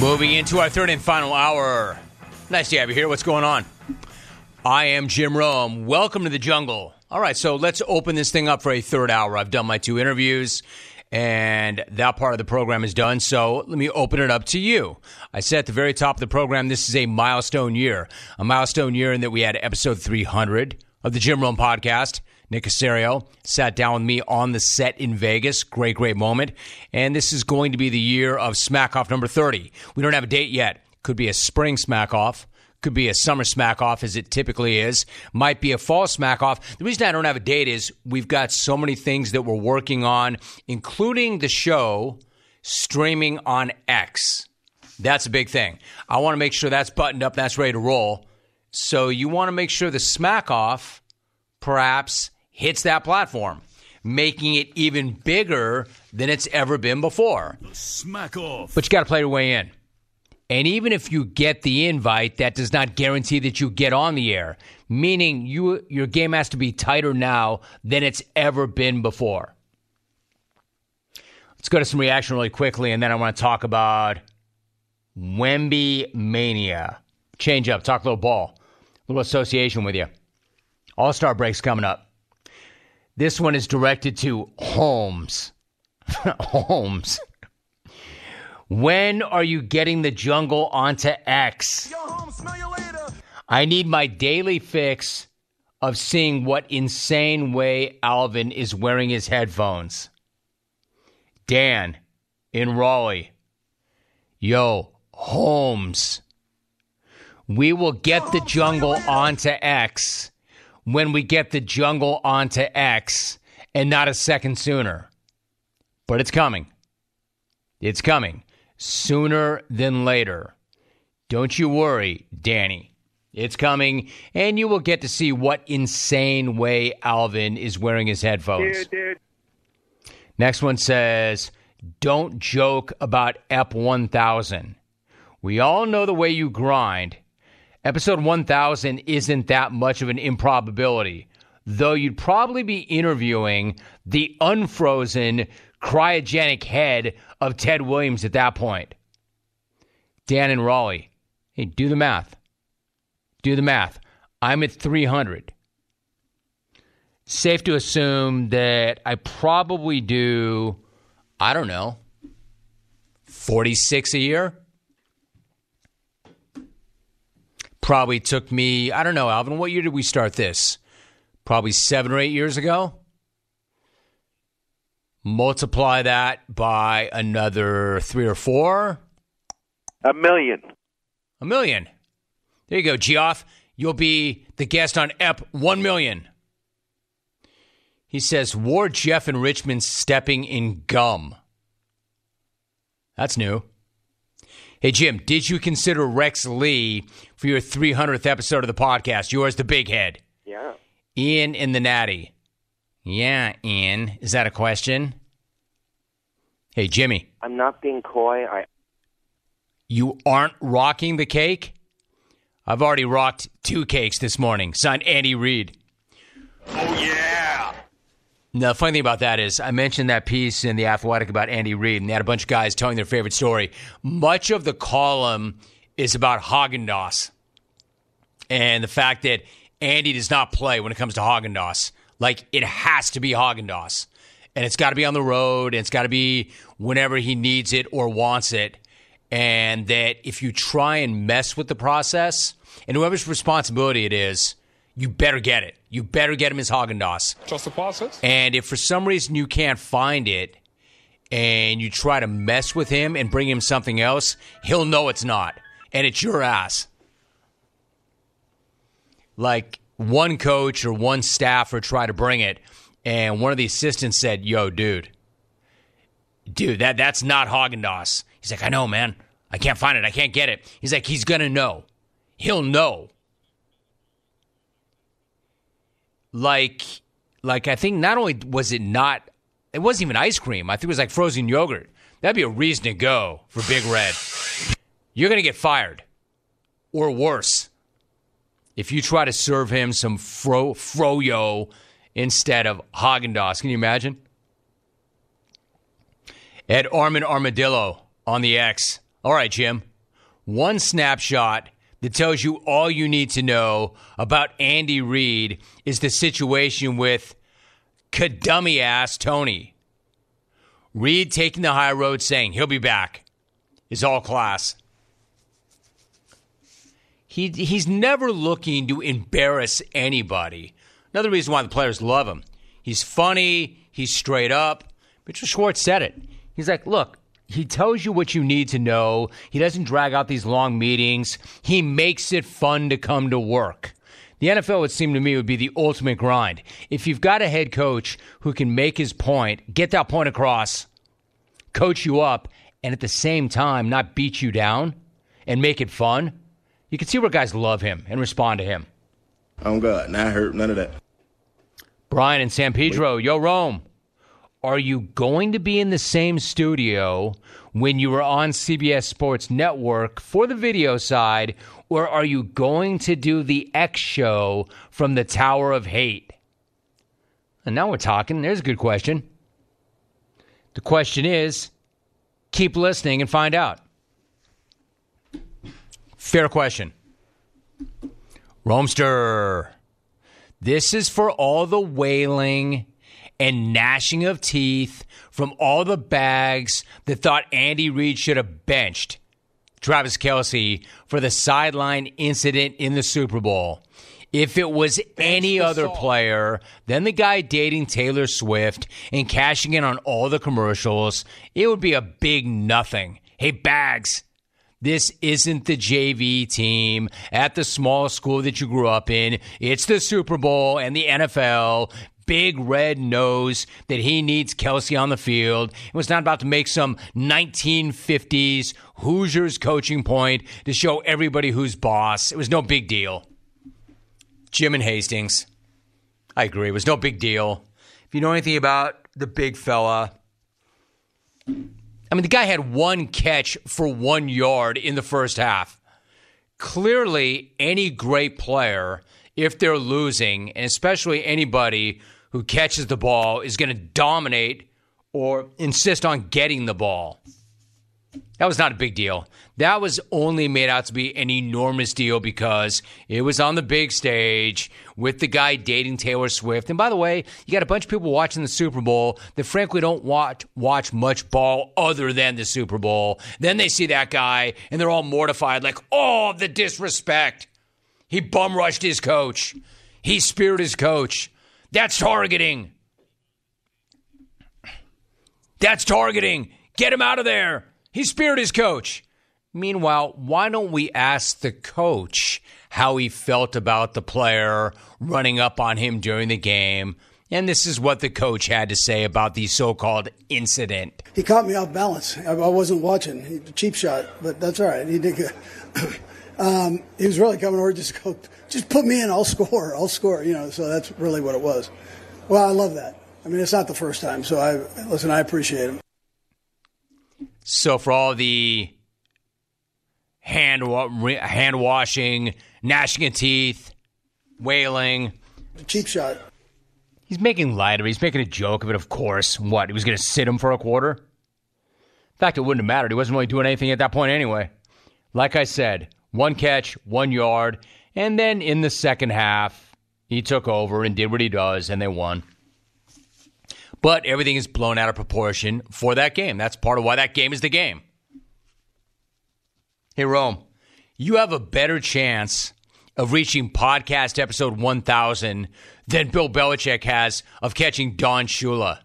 Moving into our third and final hour. Nice to have you here. What's going on? I am Jim Rome. Welcome to the jungle. All right, so let's open this thing up for a third hour. I've done my two interviews, and that part of the program is done. So let me open it up to you. I said at the very top of the program, this is a milestone year. A milestone year in that we had episode 300 of the Jim Rome podcast. Nick Caserio sat down with me on the set in Vegas. Great, great moment. And this is going to be the year of Smack Off number 30. We don't have a date yet. Could be a spring Smack Off. Could be a summer smack off as it typically is. Might be a fall smack off. The reason I don't have a date is we've got so many things that we're working on, including the show streaming on X. That's a big thing. I want to make sure that's buttoned up, that's ready to roll. So you want to make sure the smack off perhaps hits that platform, making it even bigger than it's ever been before. Smack off. But you got to play your way in. And even if you get the invite, that does not guarantee that you get on the air. Meaning you your game has to be tighter now than it's ever been before. Let's go to some reaction really quickly, and then I want to talk about Wemby Mania. Change up, talk a little ball, a little association with you. All Star breaks coming up. This one is directed to Holmes. Holmes. When are you getting the jungle onto X? Yo, home, smell you later. I need my daily fix of seeing what insane way Alvin is wearing his headphones. Dan in Raleigh. Yo, Holmes. We will get the jungle onto X when we get the jungle onto X and not a second sooner. But it's coming. It's coming sooner than later. Don't you worry, Danny. It's coming, and you will get to see what insane way Alvin is wearing his headphones. Dude, dude. Next one says, Don't joke about EP 1000. We all know the way you grind. Episode 1000 isn't that much of an improbability, though you'd probably be interviewing the unfrozen cryogenic head of Ted Williams at that point. Dan and Raleigh, hey, do the math. Do the math. I'm at 300. Safe to assume that I probably do, I don't know, 46 a year. Probably took me, I don't know, Alvin, what year did we start this? Probably seven or eight years ago. Multiply that by another three or four, A million. a million. There you go, Geoff. You'll be the guest on EP 1 million. He says, War Jeff and Richmond stepping in gum. That's new. Hey, Jim, did you consider Rex Lee for your 300th episode of the podcast? Yours, the big head. Yeah. Ian in the Natty. Yeah, Ian. Is that a question? Hey, Jimmy, I'm not being coy. I you aren't rocking the cake? I've already rocked two cakes this morning. Signed Andy Reid. Oh, yeah. Now, the funny thing about that is, I mentioned that piece in The Athletic about Andy Reid, and they had a bunch of guys telling their favorite story. Much of the column is about Haagen and the fact that Andy does not play when it comes to Haagen. Like, it has to be Haagen. And it's got to be on the road, and it's got to be whenever he needs it or wants it. And that if you try and mess with the process, and whoever's responsibility it is, you better get it. You better get him his Haagen Dazs. Trust the process. And if for some reason you can't find it and you try to mess with him and bring him something else, he'll know it's not. And it's your ass. Like one coach or one staffer tried to bring it, and one of the assistants said, Yo, dude, dude, that, that's not Haagen Dazs. He's like, I know, man. I can't find it. I can't get it. He's like, he's going to know. He'll know. Like like I think not only was it not it wasn't even ice cream. I think it was like frozen yogurt. That'd be a reason to go for Big Red. You're gonna get fired. Or worse. If you try to serve him some fro froyo instead of Haagen Dazs. Can you imagine? Ed Armin Armadillo on the X. All right, Jim. One snapshot that tells you all you need to know about Andy Reid is the situation with kadummy ass Tony. Reid taking the high road saying he'll be back is all class. He, he's never looking to embarrass anybody. Another reason why the players love him. He's funny, he's straight up. Mitchell Schwartz said it. He's like, look, he tells you what you need to know. He doesn't drag out these long meetings. He makes it fun to come to work. The NFL would seem to me would be the ultimate grind. If you've got a head coach who can make his point, get that point across, coach you up, and at the same time not beat you down and make it fun, you can see where guys love him and respond to him. Oh God, not hurt, none of that. Brian and San Pedro, yo Rome. Are you going to be in the same studio when you were on CBS Sports Network for the video side, or are you going to do the X show from the Tower of Hate? And now we're talking. There's a good question. The question is keep listening and find out. Fair question. Romster. This is for all the wailing and gnashing of teeth from all the bags that thought Andy Reid should have benched Travis Kelce for the sideline incident in the Super Bowl. If it was any other player than the guy dating Taylor Swift and cashing in on all the commercials, it would be a big nothing. Hey, Bags, this isn't the JV team at the small school that you grew up in. It's the Super Bowl and the NFL. Big Red knows that he needs Kelce on the field. It was not about to make some 1950s Hoosiers coaching point to show everybody who's boss. It was no big deal. Jim and Hastings. I agree. It was no big deal. If you know anything about the big fella, I mean, the guy had one catch for one yard in the first half. Clearly, any great player, if they're losing, and especially anybody who catches the ball, is going to dominate or insist on getting the ball. That was not a big deal. That was only made out to be an enormous deal because it was on the big stage with the guy dating Taylor Swift. And by the way, you got a bunch of people watching the Super Bowl that frankly don't watch watch much ball other than the Super Bowl. Then they see that guy and they're all mortified, like, oh, the disrespect. He bum rushed his coach. He speared his coach. That's targeting. That's targeting. Get him out of there. He speared his coach. Meanwhile, why don't we ask the coach how he felt about the player running up on him during the game? And this is what the coach had to say about the so called incident. He caught me off balance. I, wasn't watching. He, cheap shot, but that's all right. He did good. um, he was really coming over just go, just put me in. I'll score. I'll score. You know, so that's really what it was. Well, I love that. I mean, it's not the first time. So I listen. I appreciate him. So for all the hand hand washing, gnashing of teeth, wailing, cheap shot. He's making light of it. He's making a joke of it. Of course, what he was going to sit him for a quarter. In fact, it wouldn't have mattered. He wasn't really doing anything at that point anyway. Like I said, one catch, one yard, and then in the second half, he took over and did what he does, and they won. But everything is blown out of proportion for that game. That's part of why that game is the game. Hey, Rome, you have a better chance of reaching podcast episode 1000 than Bill Belichick has of catching Don Shula.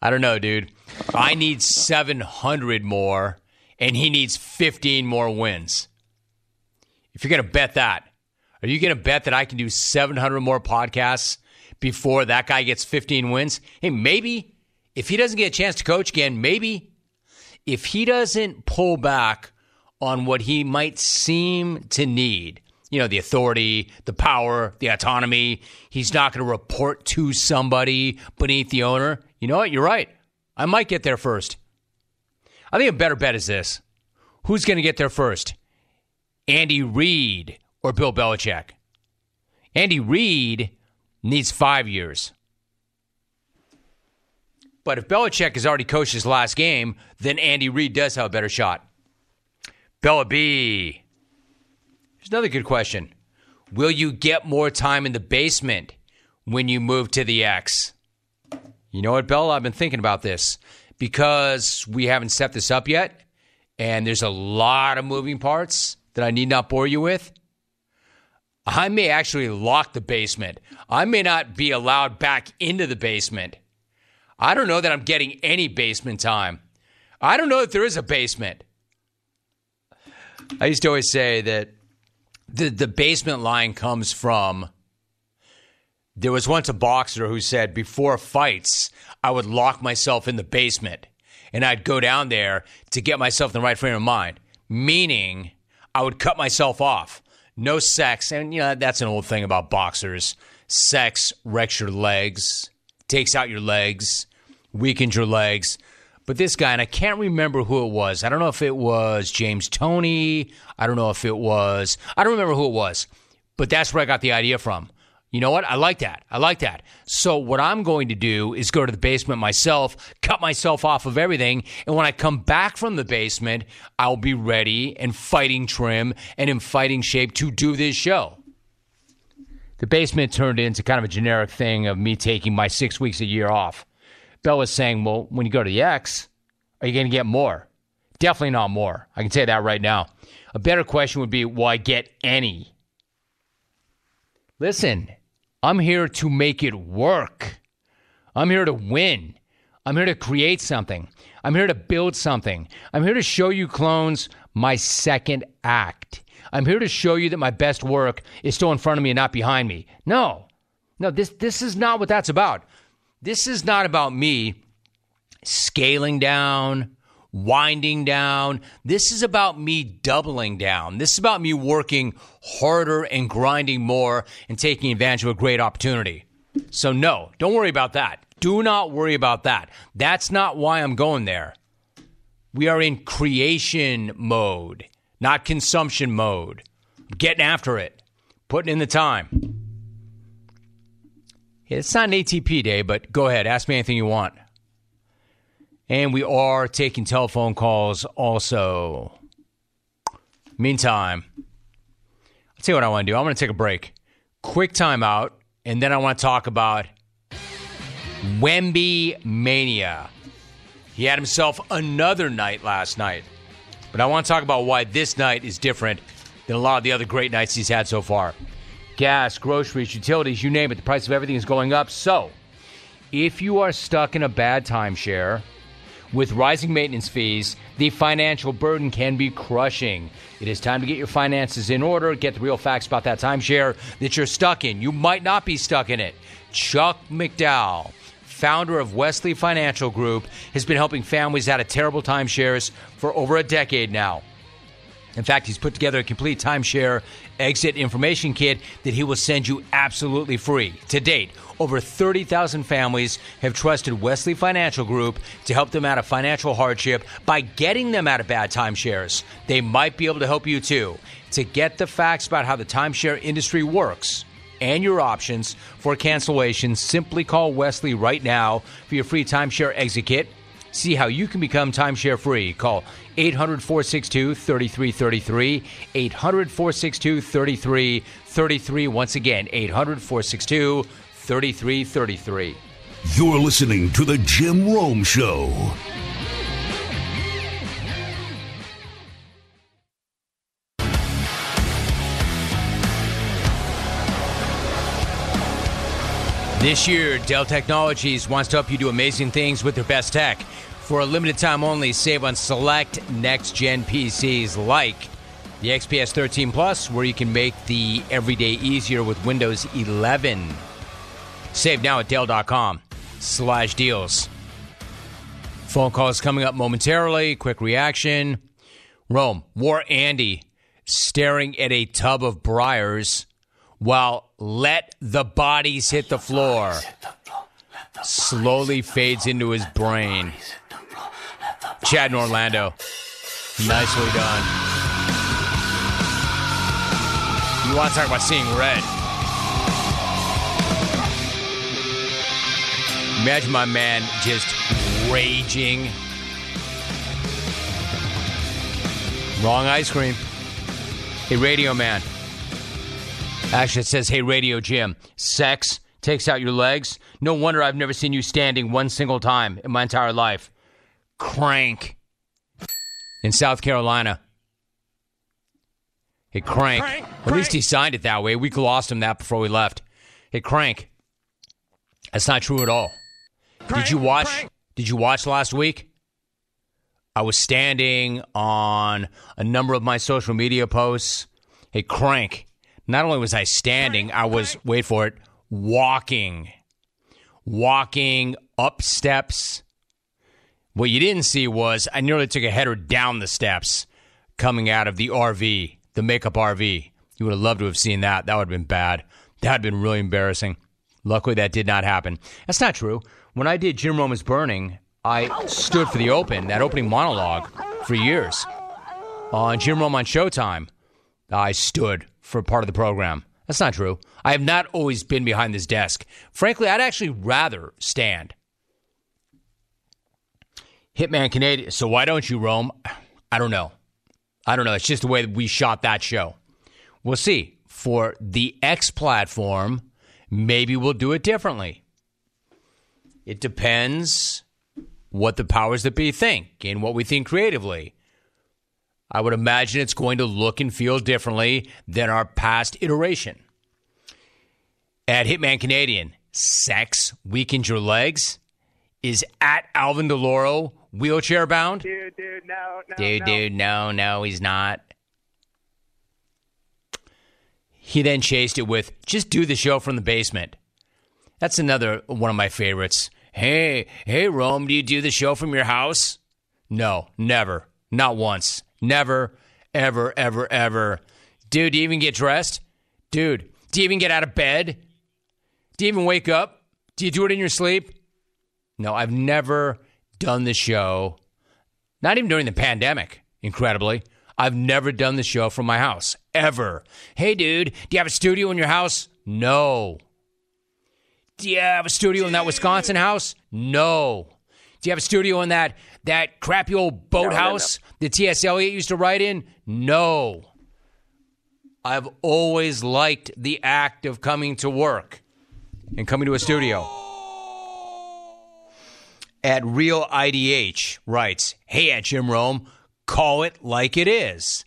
I don't know, dude. I need 700 more, and he needs 15 more wins. If you're going to bet that, are you going to bet that I can do 700 more podcasts before that guy gets 15 wins. Hey, maybe if he doesn't get a chance to coach again, maybe if he doesn't pull back on what he might seem to need, you know, the authority, the power, the autonomy, he's not going to report to somebody beneath the owner. You know what? You're right. I might get there first. I think a better bet is this who's going to get there first? Andy Reid or Bill Belichick? Andy Reid needs five years. But if Belichick has already coached his last game, then Andy Reid does have a better shot. Bella B. Here's another good question. Will you get more time in the basement when you move to the X? You know what, Bella? I've been thinking about this because we haven't set this up yet, and there's a lot of moving parts that I need not bore you with. I may actually lock the basement. I may not be allowed back into the basement. I don't know that I'm getting any basement time. I don't know that there is a basement. I used to always say that the the basement line comes from there was once a boxer who said before fights I would lock myself in the basement and I'd go down there to get myself in the right frame of mind meaning I would cut myself off no sex and you know that's an old thing about boxers sex wrecks your legs takes out your legs weakens your legs but this guy, and I can't remember who it was. I don't know if it was James Toney. I don't know if it was, I don't remember who it was, but that's where I got the idea from. You know what? I like that. I like that. So, what I'm going to do is go to the basement myself, cut myself off of everything. And when I come back from the basement, I'll be ready and fighting trim and in fighting shape to do this show. The basement turned into kind of a generic thing of me taking my six weeks a year off. Bell was saying, well, when you go to the X, are you going to get more? Definitely not more. I can say that right now. A better question would be, will I get any? Listen, I'm here to make it work. I'm here to win. I'm here to create something. I'm here to build something. I'm here to show you clones my second act. I'm here to show you that my best work is still in front of me and not behind me. No. No, this this is not what that's about. This is not about me scaling down, winding down. This is about me doubling down. This is about me working harder and grinding more and taking advantage of a great opportunity. So, no, don't worry about that. Do not worry about that. That's not why I'm going there. We are in creation mode, not consumption mode. getting after it, putting in the time. It's not an ATP day, but go ahead, ask me anything you want. And we are taking telephone calls also. Meantime, I'll tell you what I want to do. I'm going to take a break. Quick timeout, and then I want to talk about Wemby Mania. He had himself another night last night. But I want to talk about why this night is different than a lot of the other great nights he's had so far. Gas, groceries, utilities, you name it, the price of everything is going up. So, if you are stuck in a bad timeshare, with rising maintenance fees, the financial burden can be crushing. It is time to get your finances in order, get the real facts about that timeshare that you're stuck in. You might not be stuck in it. Chuck McDowell, founder of Wesley Financial Group, has been helping families out of terrible timeshares for over a decade now. In fact, he's put together a complete timeshare exit information kit that he will send you absolutely free. To date, over 30,000 families have trusted Wesley Financial Group to help them out of financial hardship by getting them out of bad timeshares. They might be able to help you too. To get the facts about how the timeshare industry works, and your options for cancellation, simply call Wesley right now for your free timeshare exit kit. See how you can become timeshare free. Call 800 462 3333. 800 462 3333. Once again, 800 462 3333. You're listening to The Jim Rome Show. This year, Dell Technologies wants to help you do amazing things with their best tech. For a limited time only, save on select next gen PCs like the XPS 13 Plus, where you can make the everyday easier with Windows 11. Save now at Dell.com slash deals. Phone calls coming up momentarily. Quick reaction. Rome, War Andy staring at a tub of Breyers while Let the Bodies Hit the Floor slowly fades into his brain. Chad in Orlando. Nicely done. You want to talk about seeing red? Imagine my man just raging. Wrong ice cream. Hey, Radio Man. Actually, it says, Hey, Radio Jim. Sex takes out your legs. No wonder I've never seen you standing one single time in my entire life. Crank. In South Carolina. Hey, Crank. Crank, At least he signed it that way. We lost him that before we left. Hey, Crank. That's not true at all. Did you watch? Crank. Did you watch last week? I was standing on a number of my social media posts. Hey, Crank. Not only was I standing, I was wait for it, walking, walking up steps. What you didn't see was I nearly took a header down the steps coming out of the RV, the makeup RV. You would have loved to have seen that. That would have been bad. That would have been really embarrassing. Luckily, that did not happen. That's not true. When I did Jim Rome is Burning, I stood for the open, that opening monologue, for years. On Jim Rome on Showtime, I stood for part of the program. That's not true. I have not always been behind this desk. Frankly, I'd actually rather stand. Hitman Canadian. So why don't you, Rome? I don't know. I don't know. It's just the way we shot that show. We'll see. For the X platform, maybe we'll do it differently. It depends what the powers that be think and what we think creatively. I would imagine it's going to look and feel differently than our past iteration. At Hitman Canadian, sex weakens your legs is at Alvin Delloro wheelchair bound. Dude, dude, no, no, Dude, no. dude, no, no, he's not. He then chased it with just do the show from the basement. That's another one of my favorites. Hey, hey, Rome, do you do the show from your house? No, never. Not once. Never, ever, ever, ever. Dude, do you even get dressed? Dude, do you even get out of bed? Do you even wake up? Do you do it in your sleep? No, I've never done the show not even during the pandemic, incredibly. I've never done the show from my house, ever. Hey, dude, do you have a studio in your house? No. Do you have a studio in that Wisconsin house? No. Do you have a studio in that that crappy old boathouse that T.S. Eliot used to write in? No. I've always liked the act of coming to work and coming to a studio at Real IDH writes, Hey, at Jim Rome, call it like it is.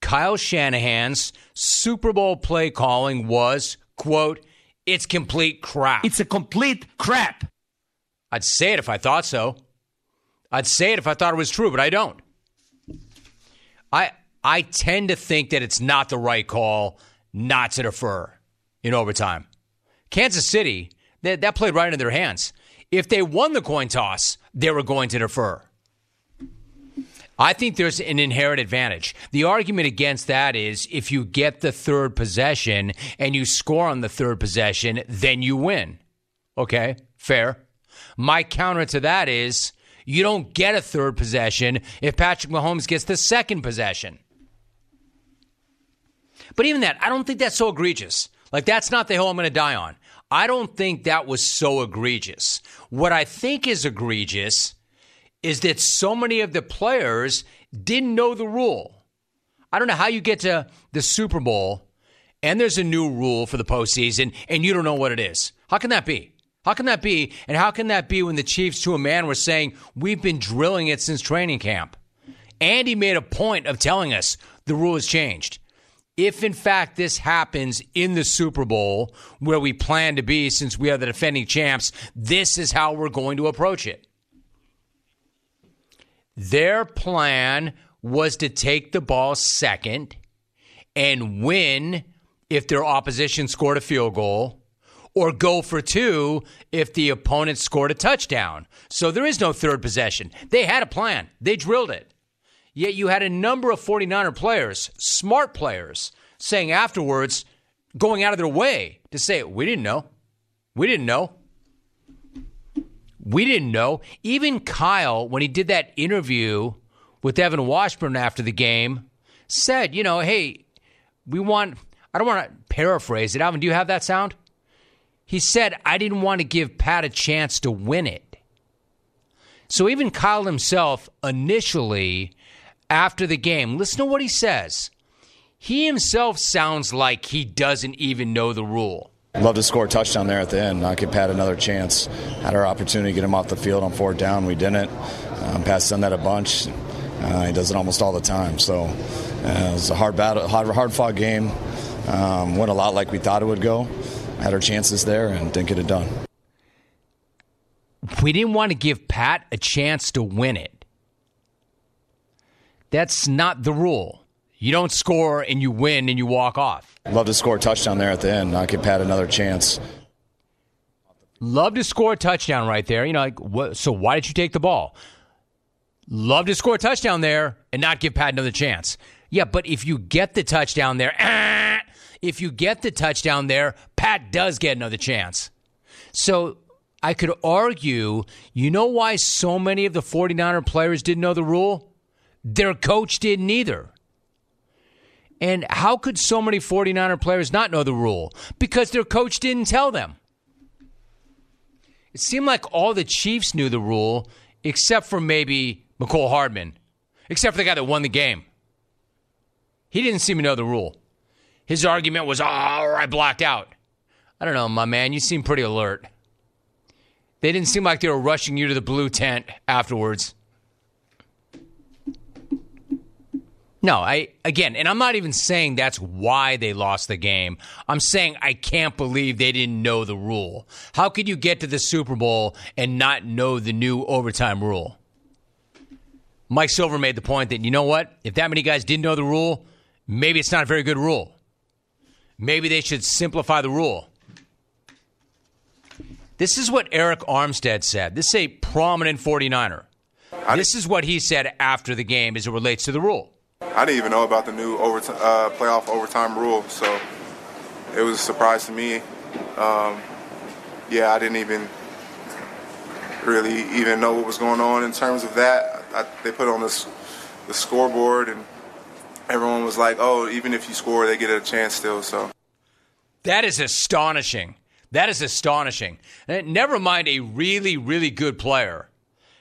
Kyle Shanahan's Super Bowl play calling was, quote, it's complete crap. It's a complete crap. I'd say it if I thought so. I'd say it if I thought it was true, but I don't. I I tend to think that it's not the right call not to defer in overtime. Kansas City, that, that played right into their hands. If they won the coin toss, they were going to defer. I think there's an inherent advantage. The argument against that is if you get the third possession and you score on the third possession, then you win. Okay, fair. My counter to that is you don't get a third possession if Patrick Mahomes gets the second possession. But even that, I don't think that's so egregious. Like, that's not the hill I'm going to die on. I don't think that was so egregious. What I think is egregious is that so many of the players didn't know the rule. I don't know how you get to the Super Bowl and there's a new rule for the postseason and you don't know what it is. How can that be? How can that be? And how can that be when the Chiefs, to a man, were saying, We've been drilling it since training camp? Andy made a point of telling us the rule has changed. If in fact this happens in the Super Bowl, where we plan to be since we are the defending champs, this is how we're going to approach it. Their plan was to take the ball second and win if their opposition scored a field goal, or go for two if the opponent scored a touchdown. So there is no third possession. They had a plan, they drilled it. Yet you had a number of 49er players, smart players, saying afterwards, going out of their way to say, We didn't know. We didn't know. We didn't know. Even Kyle, when he did that interview with Evan Washburn after the game, said, you know, hey, we want, I don't want to paraphrase it. Alvin, do you have that sound? He said, I didn't want to give Pat a chance to win it. So even Kyle himself initially after the game. Listen to what he says. He himself sounds like he doesn't even know the rule. Love to score a touchdown there at the end. Not give Pat another chance. Had our opportunity to get him off the field on fourth down. We didn't. Um, Pat's done that a bunch. Uh, he does it almost all the time. So uh, it was a hard battle, hard, hard fought game. Um, went a lot like we thought it would go. Had our chances there and didn't get it done. We didn't want to give Pat a chance to win it. That's not the rule. You don't score and you win and you walk off. Love to score a touchdown there at the end. Not give Pat another chance. Love to score a touchdown right there. You know, like what, so why did you take the ball? Love to score a touchdown there and not give Pat another chance. Yeah, but if you get the touchdown there, ah, if you get the touchdown there, Pat does get another chance. So I could argue, you know why so many of the 49er players didn't know the rule? Their coach didn't either. And how could so many 49er players not know the rule? Because their coach didn't tell them. It seemed like all the Chiefs knew the rule, except for maybe Mecole Hardman, except for the guy that won the game. He didn't seem to know the rule. His argument was, oh, I blacked out. I don't know, my man, you seem pretty alert. They didn't seem like they were rushing you to the blue tent afterwards. No, I again, and I'm not even saying that's why they lost the game. I'm saying I can't believe they didn't know the rule. How could you get to the Super Bowl and not know the new overtime rule? Mike Silver made the point that you know what? If that many guys didn't know the rule, maybe it's not a very good rule. Maybe they should simplify the rule. This is what Arik Armstead said. This is a prominent 49er. This is what he said after the game as it relates to the rule. I didn't even know about the new overtime, uh, playoff overtime rule, so it was a surprise to me. Um, yeah, I didn't even really even know what was going on in terms of that. I, they put on this the scoreboard, and everyone was like, "Oh, even if you score, they get a chance still." So that is astonishing. That is astonishing. Never mind a really, really good player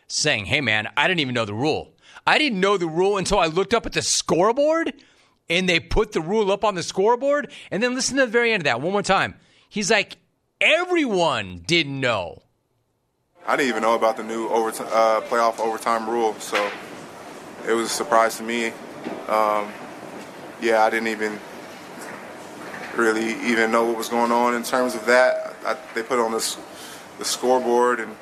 saying, "Hey, man, I didn't even know the rule." I didn't know the rule until I looked up at the scoreboard and they put the rule up on the scoreboard. And then listen to the very end of that one more time. He's like, everyone didn't know. I didn't even know about the new overtime, uh, playoff overtime rule, so it was a surprise to me. Um, yeah, I didn't even really even know what was going on in terms of that. I, they put on this the scoreboard, and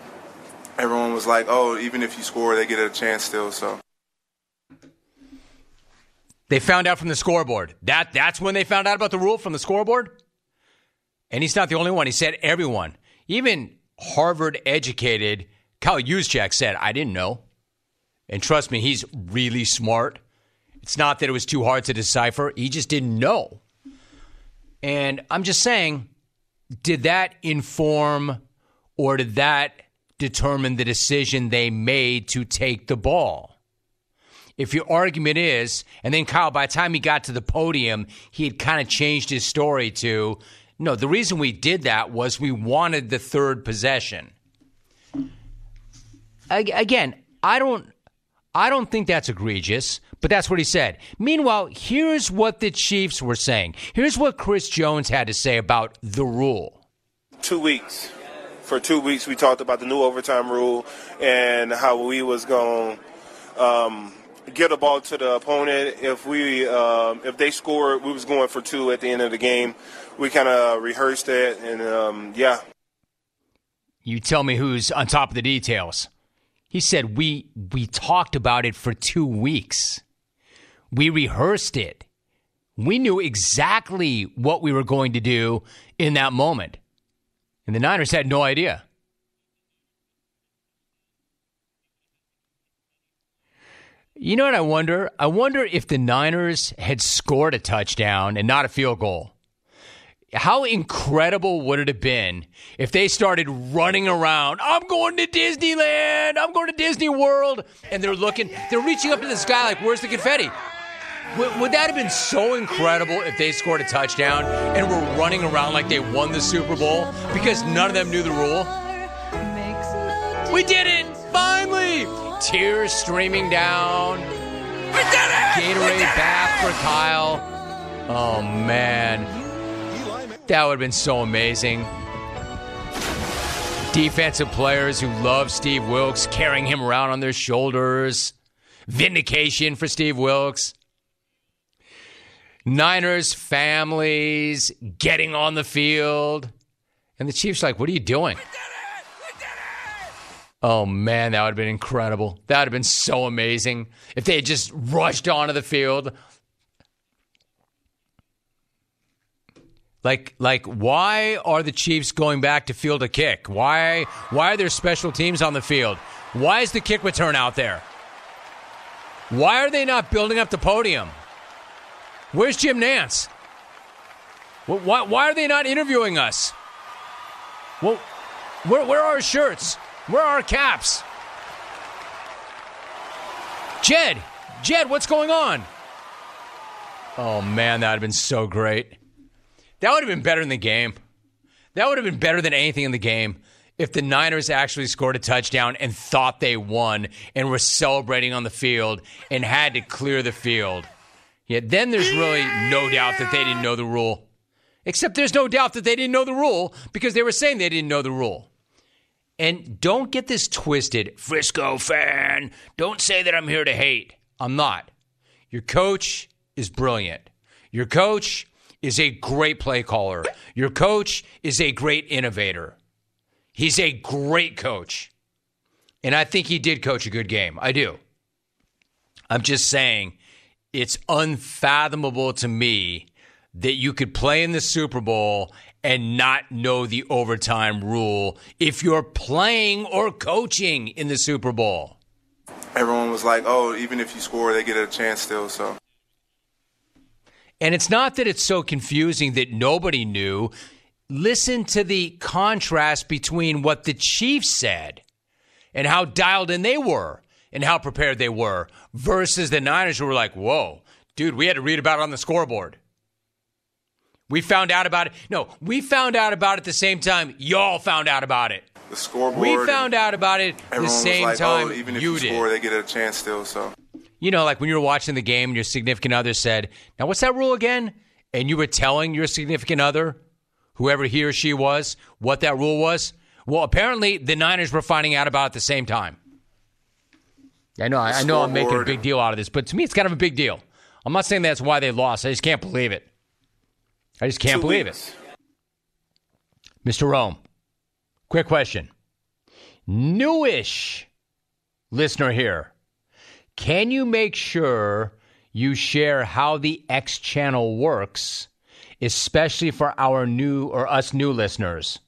everyone was like, "Oh, even if you score, they get a chance still." So. They found out from the scoreboard. That that's when they found out about the rule from the scoreboard. And he's not the only one. He said everyone, even Harvard educated Kyle Juszczyk said, "I didn't know." And trust me, he's really smart. It's not that it was too hard to decipher. He just didn't know. And I'm just saying, did that inform or did that determine the decision they made to take the ball? If your argument is, and then Kyle, by the time he got to the podium, he had kind of changed his story to, no, the reason we did that was we wanted the third possession. Again, I don't. I don't think that's egregious, but that's what he said. Meanwhile, here's what the Chiefs were saying. Here's what Chris Jones had to say about the rule. Two weeks. For two weeks, we talked about the new overtime rule and how we was going um, get a ball to the opponent. If we um, if they scored, we was going for two at the end of the game. We kind of rehearsed it, and um, yeah. You tell me who's on top of the details. He said we we talked about it for two weeks. We rehearsed it. We knew exactly what we were going to do in that moment. And the Niners had no idea. You know what I wonder? I wonder if the Niners had scored a touchdown and not a field goal. How incredible would it have been if they started running around? I'm going to Disneyland. I'm going to Disney World. And they're looking, they're reaching up to the sky like, where's the confetti? Would, would that have been so incredible if they scored a touchdown and were running around like they won the Super Bowl because none of them knew the rule? We did it! Tears streaming down. Gatorade bath for Kyle. Oh man, that would have been so amazing. Defensive players who love Steve Wilks carrying him around on their shoulders. Vindication for Steve Wilks. Niners families getting on the field. And the Chiefs like, what are you doing? Oh man, that would have been incredible. That would have been so amazing if they had just rushed onto the field. Like, like, why are the Chiefs going back to field a kick? Why, why are there special teams on the field? Why is the kick return out there? Why are they not building up the podium? Where's Jim Nantz? Why, why are they not interviewing us? Well, where, where are our shirts? Where are our caps? Jed, Jed, what's going on? Oh man, that would have been so great. That would have been better in the game. That would have been better than anything in the game if the Niners actually scored a touchdown and thought they won and were celebrating on the field and had to clear the field. Yeah, then there's really no doubt that they didn't know the rule. Except there's no doubt that they didn't know the rule because they were saying they didn't know the rule. And don't get this twisted, Frisco fan. Don't say that I'm here to hate. I'm not. Your coach is brilliant. Your coach is a great play caller. Your coach is a great innovator. He's a great coach. And I think he did coach a good game. I do. I'm just saying it's unfathomable to me that you could play in the Super Bowl and not know the overtime rule if you're playing or coaching in the Super Bowl. Everyone was like, "Oh, even if you score, they get a chance still." So and it's not that it's so confusing that nobody knew. Listen to the contrast between what the Chiefs said and how dialed in they were and how prepared they were versus the Niners who were like, whoa, dude, we had to read about it on the scoreboard. We found out about it. No, we found out about it the same time y'all found out about it. The scoreboard. We found out about it the same like, oh, time oh, even if you you did. score, they get a chance still. So You know, like when you were watching the game and your significant other said, Now, what's that rule again? And you were telling your significant other, whoever he or she was, what that rule was. Well, apparently the Niners were finding out about it at the same time. I know, I, I know I'm making a big deal out of this, but to me, it's kind of a big deal. I'm not saying that's why they lost. I just can't believe it. I just can't Two believe weeks. it. Mr. Rome, quick question. Newish listener here. Can you make sure you share how the X channel works, especially for our new or us new listeners?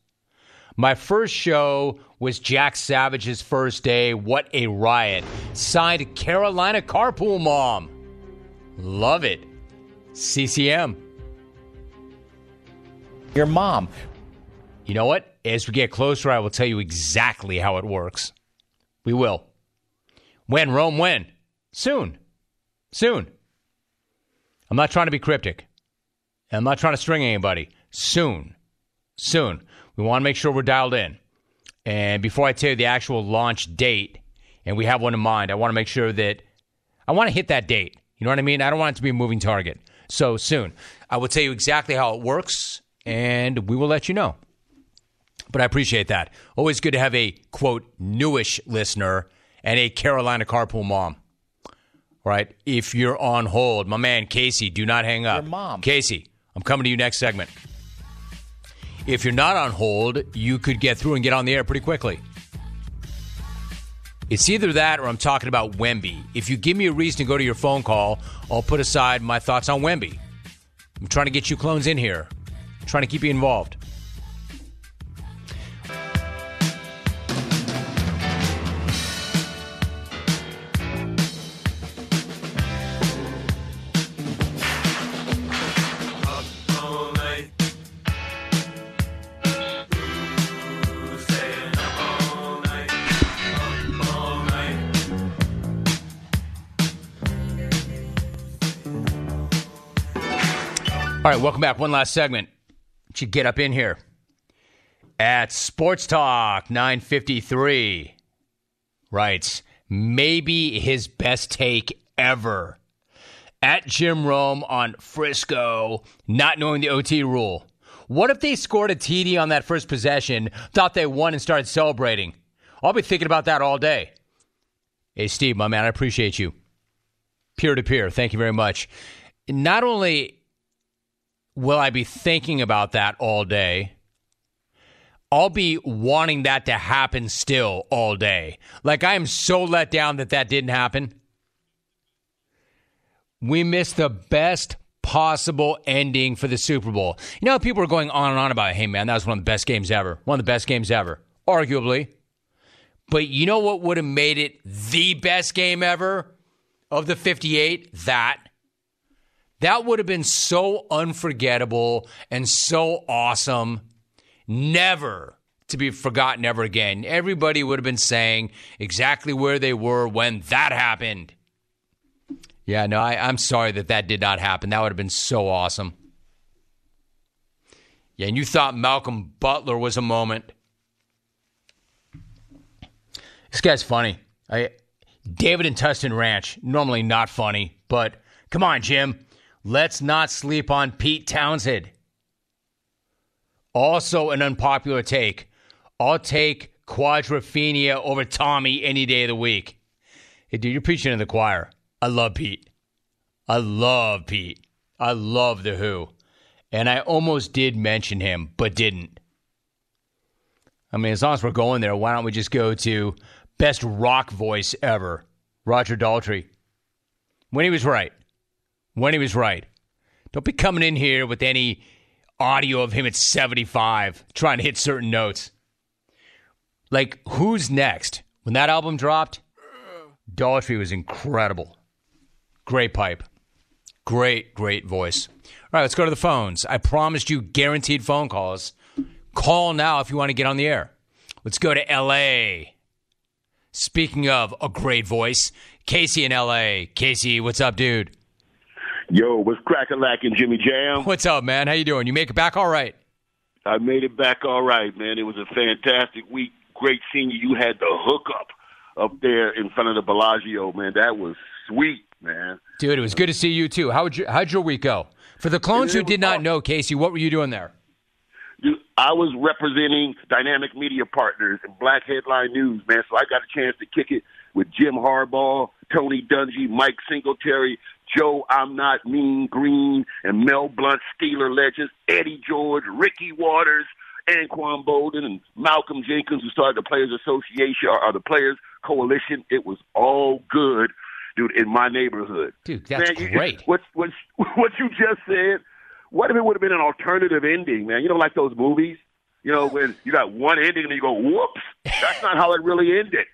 My first show was Jack Savage's first day. What a riot. Signed Carolina Carpool Mom. Love it. CCM. Your mom. You know what? As we get closer, I will tell you exactly how it works. We will. When, Rome, when? Soon. Soon. I'm not trying to be cryptic. I'm not trying to string anybody. Soon. Soon. We want to make sure we're dialed in. And before I tell you the actual launch date, and we have one in mind, I want to make sure that I want to hit that date. You know what I mean? I don't want it to be a moving target. So soon. I will tell you exactly how it works, and we will let you know. But I appreciate that. Always good to have a quote newish listener and a Carolina carpool mom. Right? If you're on hold, my man Casey, do not hang up. Your mom. Casey, I'm coming to you next segment. If you're not on hold, you could get through and get on the air pretty quickly. It's either that or I'm talking about Wemby. If you give me a reason to go to your phone call, I'll put aside my thoughts on Wemby. I'm trying to get you clones in here, trying to keep you involved. All right, welcome back. One last segment. You get up in here at Sports Talk 953. Writes maybe his best take ever. At Jim Rome on Frisco, not knowing the OT rule. What if they scored a TD on that first possession, thought they won, and started celebrating? I'll be thinking about that all day. Hey, Steve, my man, I appreciate you. Peer to peer, thank you very much. Not only will I be thinking about that all day, I'll be wanting that to happen still all day. Like, I am so let down that that didn't happen. We missed the best possible ending for the Super Bowl. You know, people are going on and on about, hey, man, that was one of the best games ever. One of the best games ever, arguably. But you know what would have made it the best game ever of the 58? That. That would have been so unforgettable and so awesome. Never to be forgotten ever again. Everybody would have been saying exactly where they were when that happened. Yeah, no, I, I'm sorry that that did not happen. That would have been so awesome. Yeah, and you thought Malcolm Butler was a moment. This guy's funny. I, David and Tustin Ranch, normally not funny, but come on, Jim. Let's not sleep on Pete Townshend. Also, an unpopular take. I'll take Quadrophenia over Tommy any day of the week. Hey, dude, you're preaching to the choir. I love Pete. I love Pete. I love The Who. And I almost did mention him, but didn't. I mean, as long as we're going there, why don't we just go to best rock voice ever, Roger Daltrey? When he was right. When he was right. Don't be coming in here with any audio of him at 75 trying to hit certain notes. Like, who's next? When that album dropped, Daltrey was incredible. Great pipe. Great, great voice. All right, let's go to the phones. I promised you guaranteed phone calls. Call now if you want to get on the air. Let's go to L.A. Speaking of a great voice, Casey in L.A. Casey, what's up, dude? Yo, what's cracking lacking, Jimmy Jam? What's up, man? How you doing? You make it back all right? I made it back all right, man. It was a fantastic week. Great seeing you. You had the hookup up there in front of the Bellagio, man. That was sweet, man. Dude, it was good to see you too. How would you, how'd your week go? For the clones who did not know, Casey, what were you doing there? Dude, I was representing Dynamic Media Partners and Black Headline News, man. So I got a chance to kick it with Jim Harbaugh, Tony Dungy, Mike Singletary, Joe I'm Not Mean Green, and Mel Blount, Steeler legends, Eddie George, Ricky Watters, Anquan Boldin, and Malcolm Jenkins, who started the Players Association or the Players Coalition. It was all good, dude, in my neighborhood. Dude, that's man, you- great. what, what, what you just said, what if it would have been an alternative ending, man? You know, like those movies, you know, when you got one ending and you go, whoops, that's not how it really ended.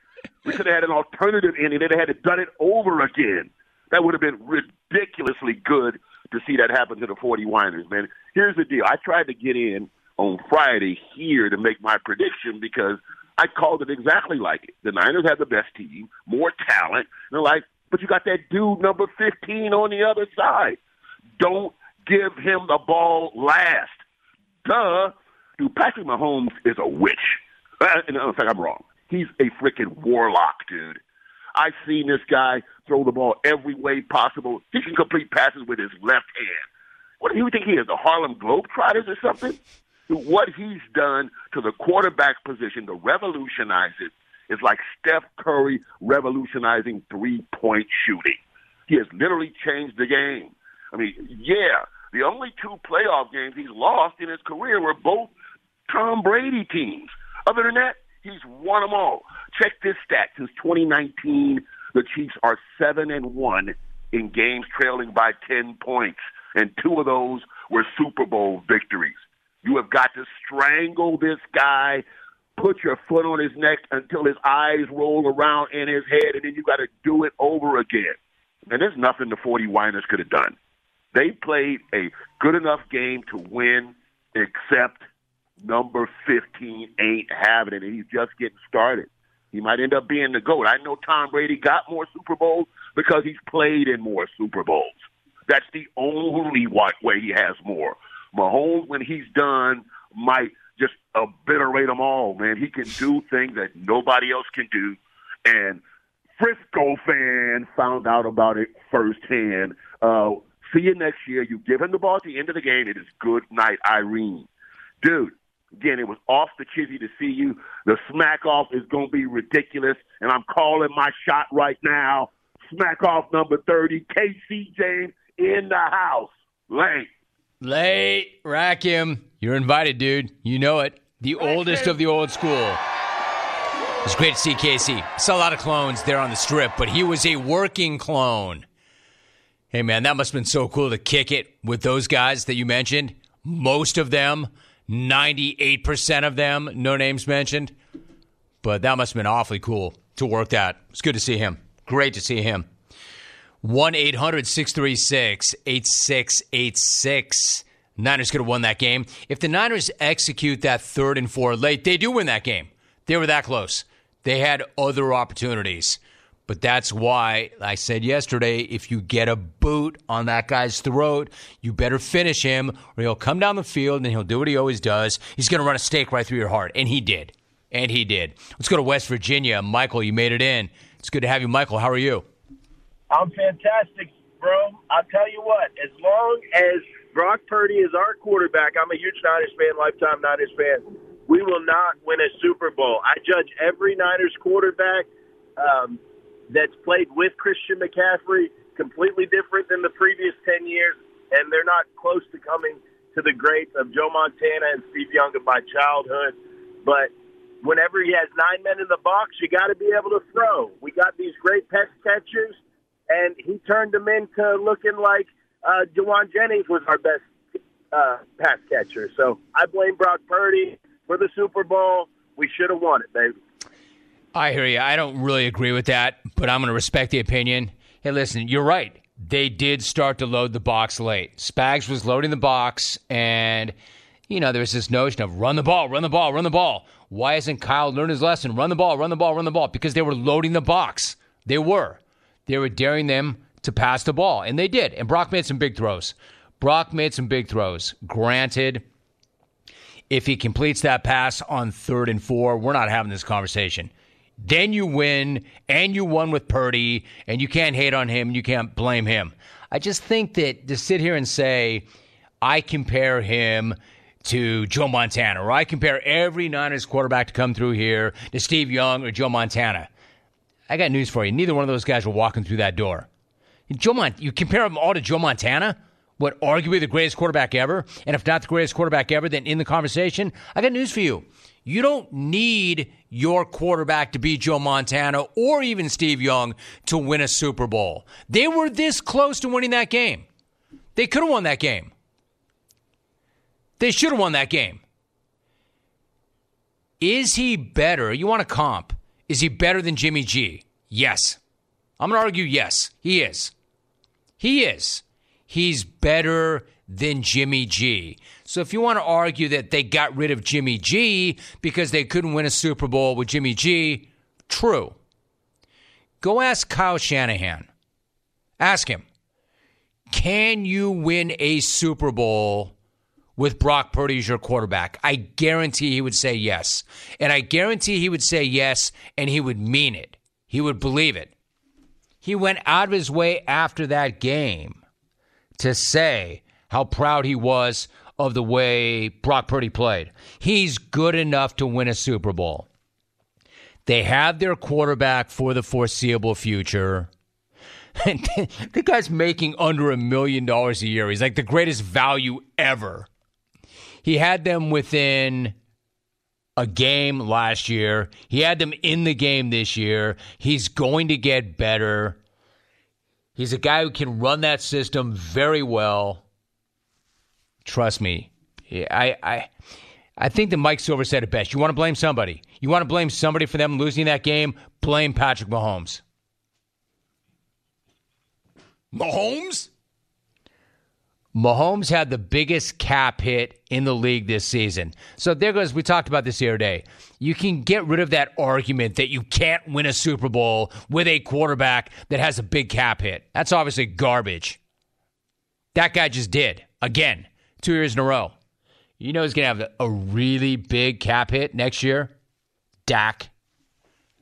We could have had an alternative ending. They'd have had to done it over again. That would have been ridiculously good to see that happen to the 40 Winers, man. Here's the deal. I tried to get in on Friday here to make my prediction because I called it exactly like it. The Niners have the best team, more talent. And they're like, but you got that dude number 15 on the other side. Don't give him the ball last. Duh. Dude, Patrick Mahomes is a witch. In fact, I'm wrong. He's a freaking warlock, dude. I've seen this guy throw the ball every way possible. He can complete passes with his left hand. What do you think he is, the Harlem Globetrotters or something? What he's done to the quarterback position to revolutionize it is like Steph Curry revolutionizing three-point shooting. He has literally changed the game. I mean, yeah, the only two playoff games he's lost in his career were both Tom Brady teams. Other than that, he's won them all. Check this stat: since 2019, the Chiefs are seven and one in games trailing by 10 points, and two of those were Super Bowl victories. You have got to strangle this guy, put your foot on his neck until his eyes roll around in his head, and then you got to do it over again. And there's nothing the 40 Winers could have done. They played a good enough game to win, except number 15 ain't having it, and he's just getting started. He might end up being the GOAT. I know Tom Brady got more Super Bowls because he's played in more Super Bowls. That's the only wa- way he has more. Mahomes, when he's done, might just obliterate them all, man. He can do things that nobody else can do. And Frisco fan found out about it firsthand. Uh, see you next year. You give him the ball at the end of the game. It is good night, Irene. Dude, again, it was off the chizzy to see you. The smack off is going to be ridiculous, and I'm calling my shot right now. Smack off number 30, KC James in the house. Late. Late. Rakim. You're invited, dude. You know it. The oldest of the old school. It's great to see Casey. Saw a lot of clones there on the strip, but he was a working clone. Hey, man, that must have been so cool to kick it with those guys that you mentioned. Most of them, 98% of them, no names mentioned. But that must have been awfully cool to work that. It's good to see him. Great to see him. 1 800 636 8686. Niners could have won that game. If the Niners execute that third and four late, they do win that game. They were that close. They had other opportunities. But that's why I said yesterday if you get a boot on that guy's throat, you better finish him or he'll come down the field and he'll do what he always does. He's going to run a stake right through your heart. And he did. And he did. Let's go to West Virginia. Michael, you made it in. It's good to have you, Michael. How are you? I'm fantastic, bro. I'll tell you what, as long as Brock Purdy is our quarterback, I'm a huge Niners fan, lifetime Niners fan. We will not win a Super Bowl. I judge every Niners quarterback um, that's played with Christian McCaffrey completely different than the previous 10 years, and they're not close to coming to the greats of Joe Montana and Steve Young of my childhood. But whenever he has nine men in the box, you got to be able to throw. We got these great pass catchers, and he turned them into looking like uh, Jauan Jennings was our best uh, pass catcher. So I blame Brock Purdy for the Super Bowl. We should have won it, baby. I hear you. I don't really agree with that, but I'm going to respect the opinion. Hey, listen, you're right. They did start to load the box late. Spags was loading the box, and, you know, there was this notion of run the ball, run the ball, run the ball. Why hasn't Kyle learned his lesson? Run the ball, run the ball, run the ball. Because they were loading the box. They were. They were daring them to pass the ball, and they did. And Brock made some big throws. Brock made some big throws. Granted, if he completes that pass on third and four, we're not having this conversation. Then you win, and you won with Purdy, and you can't hate on him, and you can't blame him. I just think that to sit here and say, I compare him to Joe Montana, or I compare every Niners quarterback to come through here to Steve Young or Joe Montana. I got news for you. Neither one of those guys were walking through that door. Joe Mont- you compare them all to Joe Montana? what arguably the greatest quarterback ever, and if not the greatest quarterback ever, then in the conversation, I got news for you. You don't need your quarterback to be Joe Montana or even Steve Young to win a Super Bowl. They were this close to winning that game. They could have won that game. They should have won that game. Is he better? You want a comp. Is he better than Jimmy G? Yes. I'm going to argue yes. He is. He is he's better than Jimmy G. So if you want to argue that they got rid of Jimmy G because they couldn't win a Super Bowl with Jimmy G, true. Go ask Kyle Shanahan. Ask him, can you win a Super Bowl with Brock Purdy as your quarterback? I guarantee he would say yes. And I guarantee he would say yes and he would mean it. He would believe it. He went out of his way after that game to say how proud he was of the way Brock Purdy played. He's good enough to win a Super Bowl. They have their quarterback for the foreseeable future. the guy's making under a million dollars a year. He's like the greatest value ever. He had them within a game last year. He had them in the game this year. He's going to get better. He's a guy who can run that system very well. Trust me. I, I, I think that Mike Silver said it best. You want to blame somebody. You want to blame somebody for them losing that game? Blame Patrick Mahomes. Mahomes? Mahomes had the biggest cap hit in the league this season. So there goes, we talked about this the other day. You can get rid of that argument that you can't win a Super Bowl with a quarterback that has a big cap hit. That's obviously garbage. That guy just did. Again, two years in a row. You know he's going to have a really big cap hit next year? Dak.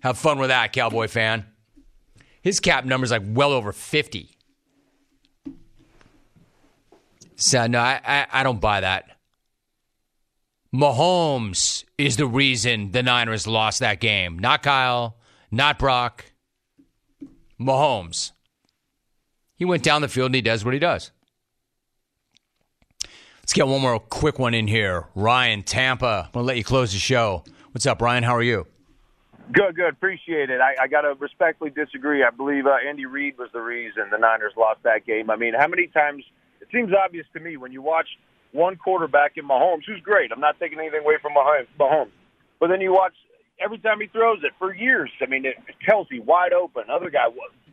Have fun with that, Cowboy fan. His cap number is like well over 50. So, no, I, I, I don't buy that. Mahomes is the reason the Niners lost that game. Not Kyle, not Brock. Mahomes. He went down the field and he does what he does. Let's get one more quick one in here. Ryan, Tampa. I'm to let you close the show. What's up, Ryan? How are you? Good, good. Appreciate it. I, I got to respectfully disagree. I believe uh, Andy Reid was the reason the Niners lost that game. I mean, how many times? It seems obvious to me when you watch one quarterback in Mahomes, who's great. I'm not taking anything away from Mahomes, but then you watch every time he throws it for years. I mean, it, Kelce wide open, other guy,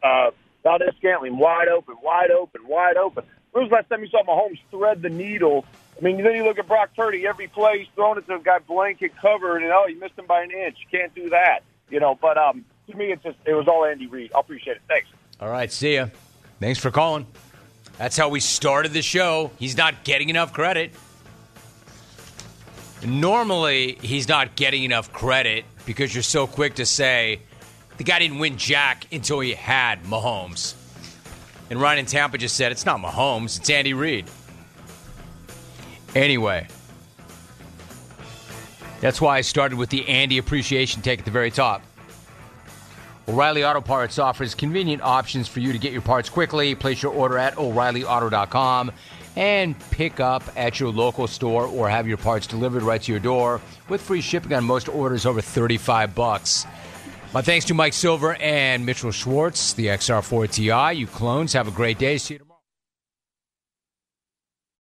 uh, Valdes Scantling wide open, wide open, wide open. When was the last time you saw Mahomes thread the needle? I mean, then you look at Brock Purdy. Every play he's throwing it to a guy blanket covered, and oh, you missed him by an inch. Can't do that, you know. But um, to me, it's just it was all Andy Reid. I appreciate it. Thanks. All right, see ya. Thanks for calling. That's how we started the show. He's not getting enough credit. Normally, he's not getting enough credit because you're so quick to say the guy didn't win Jack until he had Mahomes. And Ryan in Tampa just said it's not Mahomes, it's Andy Reid. Anyway, that's why I started with the Andy appreciation take at the very top. O'Reilly Auto Parts offers convenient options for you to get your parts quickly. Place your order at o'ReillyAuto.com and pick up at your local store or have your parts delivered right to your door with free shipping on most orders over 35 bucks. My thanks to Mike Silver and Mitchell Schwartz, the XR4 Ti. You clones, have a great day. See you tomorrow.